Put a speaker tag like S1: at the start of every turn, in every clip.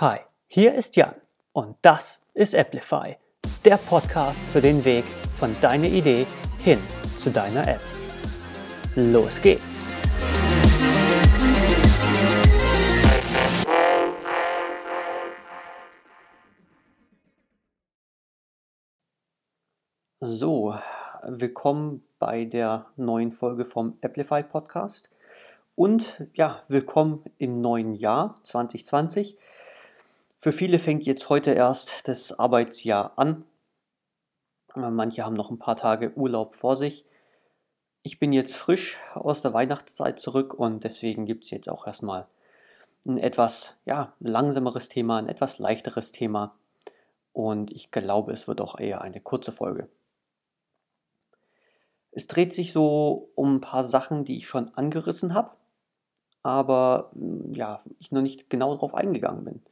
S1: Hi, hier ist Jan und das ist Applify, der Podcast für den Weg von deiner Idee hin zu deiner App. Los geht's! So, willkommen bei der neuen Folge vom Applify Podcast und ja, willkommen im neuen Jahr 2020. Für viele fängt jetzt heute erst das Arbeitsjahr an. Manche haben noch ein paar Tage Urlaub vor sich. Ich bin jetzt frisch aus der Weihnachtszeit zurück und deswegen gibt es jetzt auch erstmal ein etwas ja, langsameres Thema, ein etwas leichteres Thema. Und ich glaube, es wird auch eher eine kurze Folge. Es dreht sich so um ein paar Sachen, die ich schon angerissen habe, aber ja, ich noch nicht genau darauf eingegangen bin.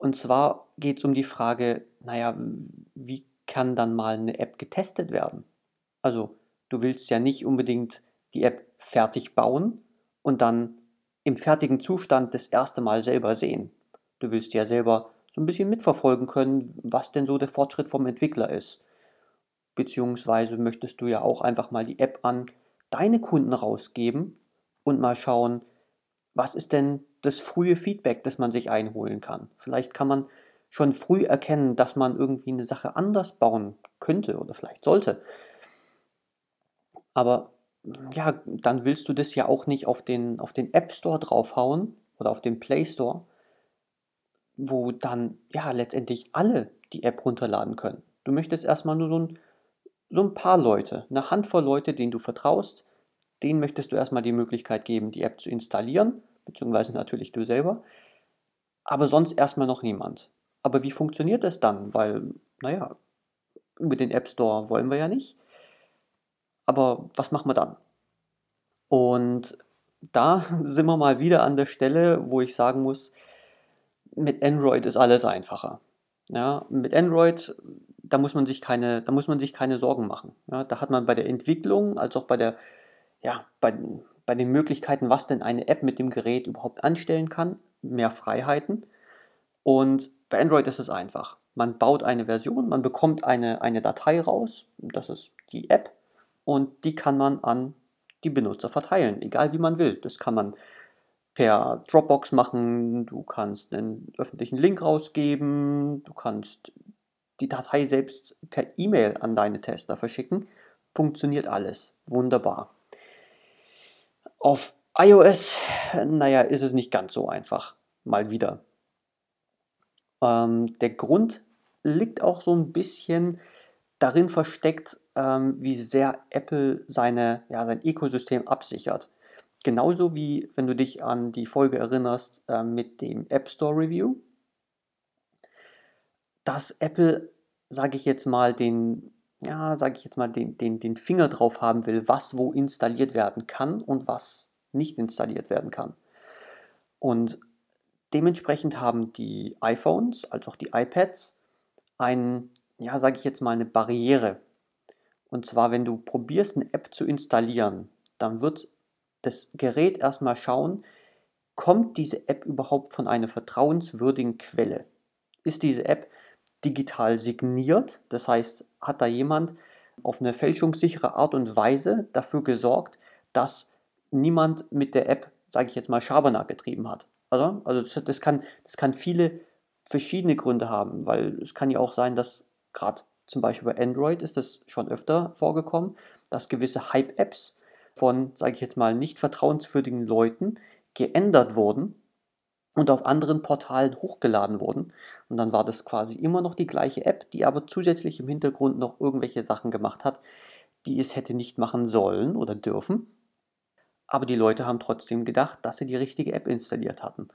S1: Und zwar geht es um die Frage, naja, wie kann dann mal eine App getestet werden? Also du willst ja nicht unbedingt die App fertig bauen und dann im fertigen Zustand das erste Mal selber sehen. Du willst ja selber so ein bisschen mitverfolgen können, was denn so der Fortschritt vom Entwickler ist. Beziehungsweise möchtest du ja auch einfach mal die App an deine Kunden rausgeben und mal schauen, was ist denn das frühe Feedback, das man sich einholen kann. Vielleicht kann man schon früh erkennen, dass man irgendwie eine Sache anders bauen könnte oder vielleicht sollte. Aber ja, dann willst du das ja auch nicht auf den, auf den App Store draufhauen oder auf den Play Store, wo dann ja letztendlich alle die App runterladen können. Du möchtest erstmal nur so ein, so ein paar Leute, eine Handvoll Leute, denen du vertraust, denen möchtest du erstmal die Möglichkeit geben, die App zu installieren beziehungsweise natürlich du selber, aber sonst erstmal noch niemand. Aber wie funktioniert das dann? Weil, naja, über den App Store wollen wir ja nicht. Aber was machen wir dann? Und da sind wir mal wieder an der Stelle, wo ich sagen muss, mit Android ist alles einfacher. Ja, mit Android, da muss man sich keine, da muss man sich keine Sorgen machen. Ja, da hat man bei der Entwicklung als auch bei der, ja, bei, bei den Möglichkeiten, was denn eine App mit dem Gerät überhaupt anstellen kann, mehr Freiheiten. Und bei Android ist es einfach. Man baut eine Version, man bekommt eine, eine Datei raus, das ist die App, und die kann man an die Benutzer verteilen, egal wie man will. Das kann man per Dropbox machen, du kannst einen öffentlichen Link rausgeben, du kannst die Datei selbst per E-Mail an deine Tester verschicken. Funktioniert alles wunderbar. Auf iOS, naja, ist es nicht ganz so einfach. Mal wieder. Ähm, der Grund liegt auch so ein bisschen darin versteckt, ähm, wie sehr Apple seine, ja, sein Ökosystem absichert. Genauso wie wenn du dich an die Folge erinnerst äh, mit dem App Store Review, dass Apple, sage ich jetzt mal, den ja, sage ich jetzt mal, den, den, den Finger drauf haben will, was wo installiert werden kann und was nicht installiert werden kann. Und dementsprechend haben die iPhones als auch die iPads ein, ja, sage ich jetzt mal, eine Barriere. Und zwar, wenn du probierst, eine App zu installieren, dann wird das Gerät erstmal schauen, kommt diese App überhaupt von einer vertrauenswürdigen Quelle? Ist diese App digital signiert. Das heißt, hat da jemand auf eine fälschungssichere Art und Weise dafür gesorgt, dass niemand mit der App, sage ich jetzt mal, Schabernack getrieben hat. Also, also das, das, kann, das kann viele verschiedene Gründe haben, weil es kann ja auch sein, dass gerade zum Beispiel bei Android ist das schon öfter vorgekommen, dass gewisse Hype-Apps von, sage ich jetzt mal, nicht vertrauenswürdigen Leuten geändert wurden und auf anderen Portalen hochgeladen wurden. Und dann war das quasi immer noch die gleiche App, die aber zusätzlich im Hintergrund noch irgendwelche Sachen gemacht hat, die es hätte nicht machen sollen oder dürfen. Aber die Leute haben trotzdem gedacht, dass sie die richtige App installiert hatten.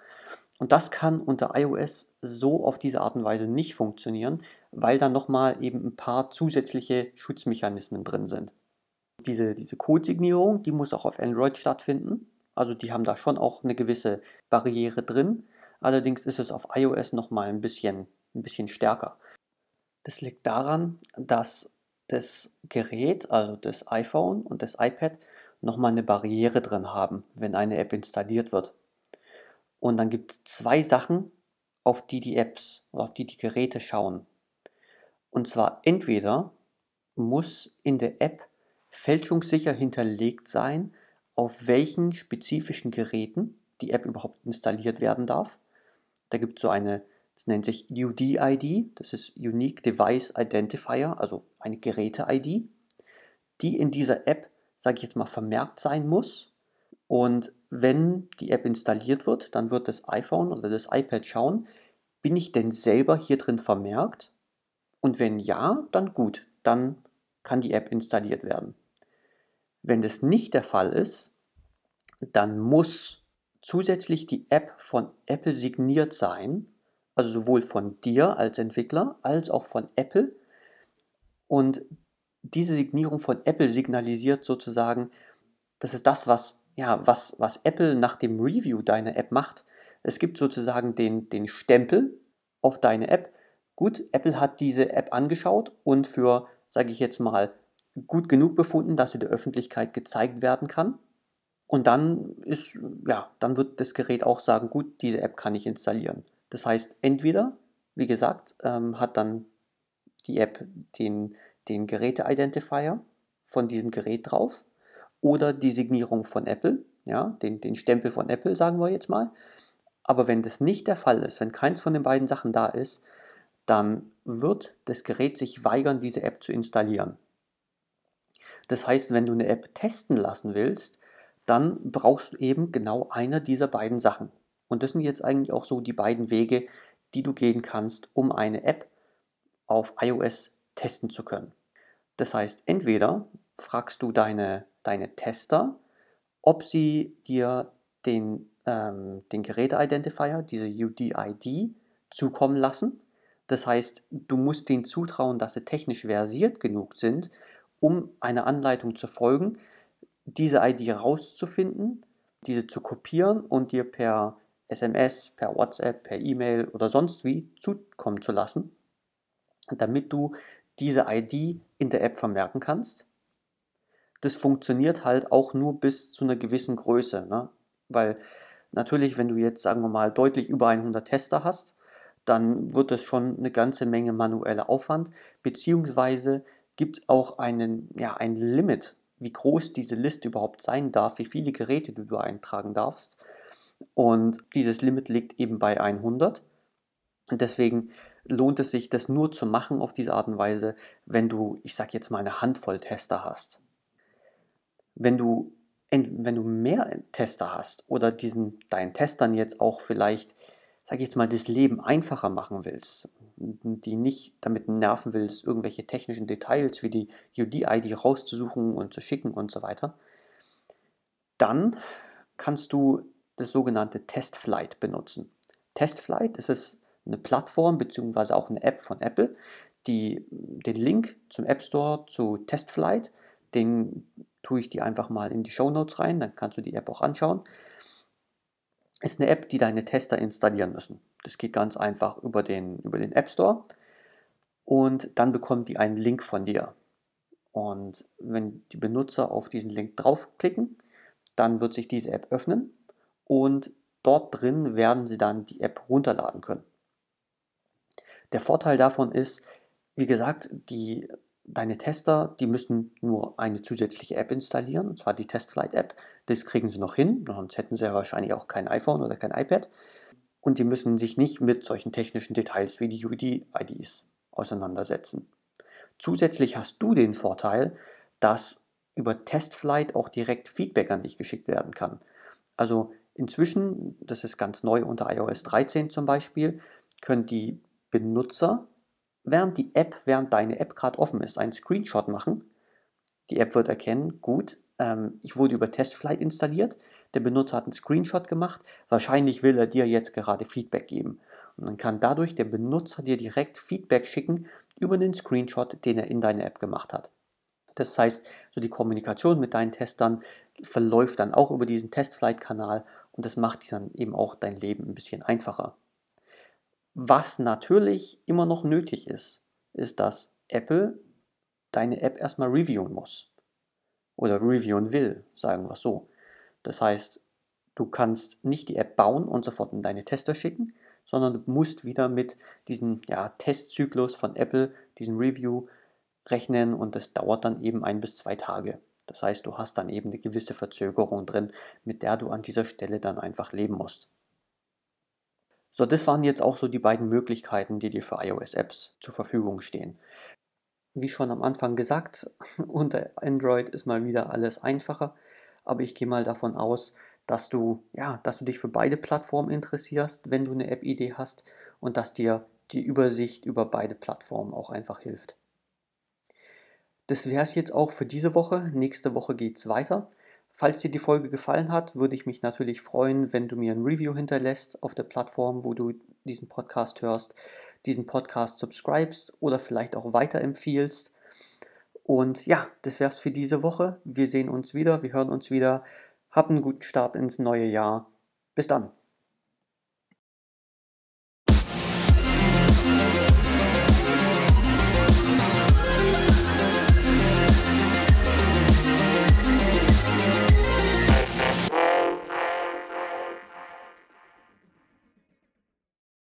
S1: Und das kann unter iOS so auf diese Art und Weise nicht funktionieren, weil da nochmal eben ein paar zusätzliche Schutzmechanismen drin sind. Diese, diese Codesignierung, die muss auch auf Android stattfinden. Also die haben da schon auch eine gewisse Barriere drin. Allerdings ist es auf iOS nochmal ein bisschen, ein bisschen stärker. Das liegt daran, dass das Gerät, also das iPhone und das iPad, nochmal eine Barriere drin haben, wenn eine App installiert wird. Und dann gibt es zwei Sachen, auf die die Apps, auf die die Geräte schauen. Und zwar entweder muss in der App fälschungssicher hinterlegt sein, auf welchen spezifischen Geräten die App überhaupt installiert werden darf. Da gibt es so eine, das nennt sich UD-ID, das ist Unique Device Identifier, also eine Geräte-ID, die in dieser App, sage ich jetzt mal, vermerkt sein muss. Und wenn die App installiert wird, dann wird das iPhone oder das iPad schauen, bin ich denn selber hier drin vermerkt? Und wenn ja, dann gut, dann kann die App installiert werden. Wenn das nicht der Fall ist, dann muss zusätzlich die App von Apple signiert sein, also sowohl von dir als Entwickler als auch von Apple. Und diese Signierung von Apple signalisiert sozusagen, das ist das, was, ja, was, was Apple nach dem Review deiner App macht. Es gibt sozusagen den, den Stempel auf deine App. Gut, Apple hat diese App angeschaut und für, sage ich jetzt mal, gut genug befunden, dass sie der Öffentlichkeit gezeigt werden kann. Und dann ist, ja, dann wird das Gerät auch sagen, gut, diese App kann ich installieren. Das heißt, entweder, wie gesagt, ähm, hat dann die App den, den Geräte-Identifier von diesem Gerät drauf oder die Signierung von Apple, ja, den, den Stempel von Apple, sagen wir jetzt mal. Aber wenn das nicht der Fall ist, wenn keins von den beiden Sachen da ist, dann wird das Gerät sich weigern, diese App zu installieren. Das heißt, wenn du eine App testen lassen willst, dann brauchst du eben genau eine dieser beiden Sachen. Und das sind jetzt eigentlich auch so die beiden Wege, die du gehen kannst, um eine App auf iOS testen zu können. Das heißt, entweder fragst du deine, deine Tester, ob sie dir den, ähm, den Geräte-Identifier, diese UDID, zukommen lassen. Das heißt, du musst denen zutrauen, dass sie technisch versiert genug sind, um einer Anleitung zu folgen, diese ID rauszufinden, diese zu kopieren und dir per SMS, per WhatsApp, per E-Mail oder sonst wie zukommen zu lassen, damit du diese ID in der App vermerken kannst. Das funktioniert halt auch nur bis zu einer gewissen Größe, ne? weil natürlich, wenn du jetzt, sagen wir mal, deutlich über 100 Tester hast, dann wird das schon eine ganze Menge manueller Aufwand, beziehungsweise gibt auch einen, ja, ein Limit, wie groß diese Liste überhaupt sein darf, wie viele Geräte du eintragen darfst. Und dieses Limit liegt eben bei 100. Und deswegen lohnt es sich, das nur zu machen auf diese Art und Weise, wenn du, ich sage jetzt mal, eine Handvoll Tester hast. Wenn du, wenn du mehr Tester hast oder diesen, deinen Testern jetzt auch vielleicht sage ich jetzt mal, das Leben einfacher machen willst, die nicht damit nerven willst, irgendwelche technischen Details wie die UD-ID rauszusuchen und zu schicken und so weiter, dann kannst du das sogenannte TestFlight benutzen. TestFlight ist es eine Plattform bzw. auch eine App von Apple, die den Link zum App Store zu TestFlight, den tue ich dir einfach mal in die Show Notes rein, dann kannst du die App auch anschauen ist eine App, die deine Tester installieren müssen. Das geht ganz einfach über den, über den App Store und dann bekommen die einen Link von dir. Und wenn die Benutzer auf diesen Link draufklicken, dann wird sich diese App öffnen und dort drin werden sie dann die App runterladen können. Der Vorteil davon ist, wie gesagt, die deine Tester, die müssen nur eine zusätzliche App installieren, und zwar die TestFlight-App. Das kriegen sie noch hin, sonst hätten sie ja wahrscheinlich auch kein iPhone oder kein iPad. Und die müssen sich nicht mit solchen technischen Details wie die UD-IDs auseinandersetzen. Zusätzlich hast du den Vorteil, dass über TestFlight auch direkt Feedback an dich geschickt werden kann. Also inzwischen, das ist ganz neu unter iOS 13 zum Beispiel, können die Benutzer während die App, während deine App gerade offen ist, einen Screenshot machen. Die App wird erkennen, gut, ähm, ich wurde über TestFlight installiert, der Benutzer hat einen Screenshot gemacht, wahrscheinlich will er dir jetzt gerade Feedback geben. Und dann kann dadurch der Benutzer dir direkt Feedback schicken über den Screenshot, den er in deine App gemacht hat. Das heißt, so die Kommunikation mit deinen Testern verläuft dann auch über diesen TestFlight-Kanal und das macht dann eben auch dein Leben ein bisschen einfacher. Was natürlich immer noch nötig ist, ist, dass Apple deine App erstmal reviewen muss. Oder reviewen will, sagen wir es so. Das heißt, du kannst nicht die App bauen und sofort in deine Tester schicken, sondern du musst wieder mit diesem ja, Testzyklus von Apple, diesem Review rechnen und das dauert dann eben ein bis zwei Tage. Das heißt, du hast dann eben eine gewisse Verzögerung drin, mit der du an dieser Stelle dann einfach leben musst. So, das waren jetzt auch so die beiden Möglichkeiten, die dir für iOS-Apps zur Verfügung stehen. Wie schon am Anfang gesagt, unter Android ist mal wieder alles einfacher, aber ich gehe mal davon aus, dass du, ja, dass du dich für beide Plattformen interessierst, wenn du eine App-Idee hast und dass dir die Übersicht über beide Plattformen auch einfach hilft. Das wäre es jetzt auch für diese Woche. Nächste Woche geht es weiter. Falls dir die Folge gefallen hat, würde ich mich natürlich freuen, wenn du mir ein Review hinterlässt auf der Plattform, wo du diesen Podcast hörst, diesen Podcast subscribest oder vielleicht auch weiterempfiehlst. Und ja, das wäre es für diese Woche. Wir sehen uns wieder, wir hören uns wieder. Hab einen guten Start ins neue Jahr. Bis dann.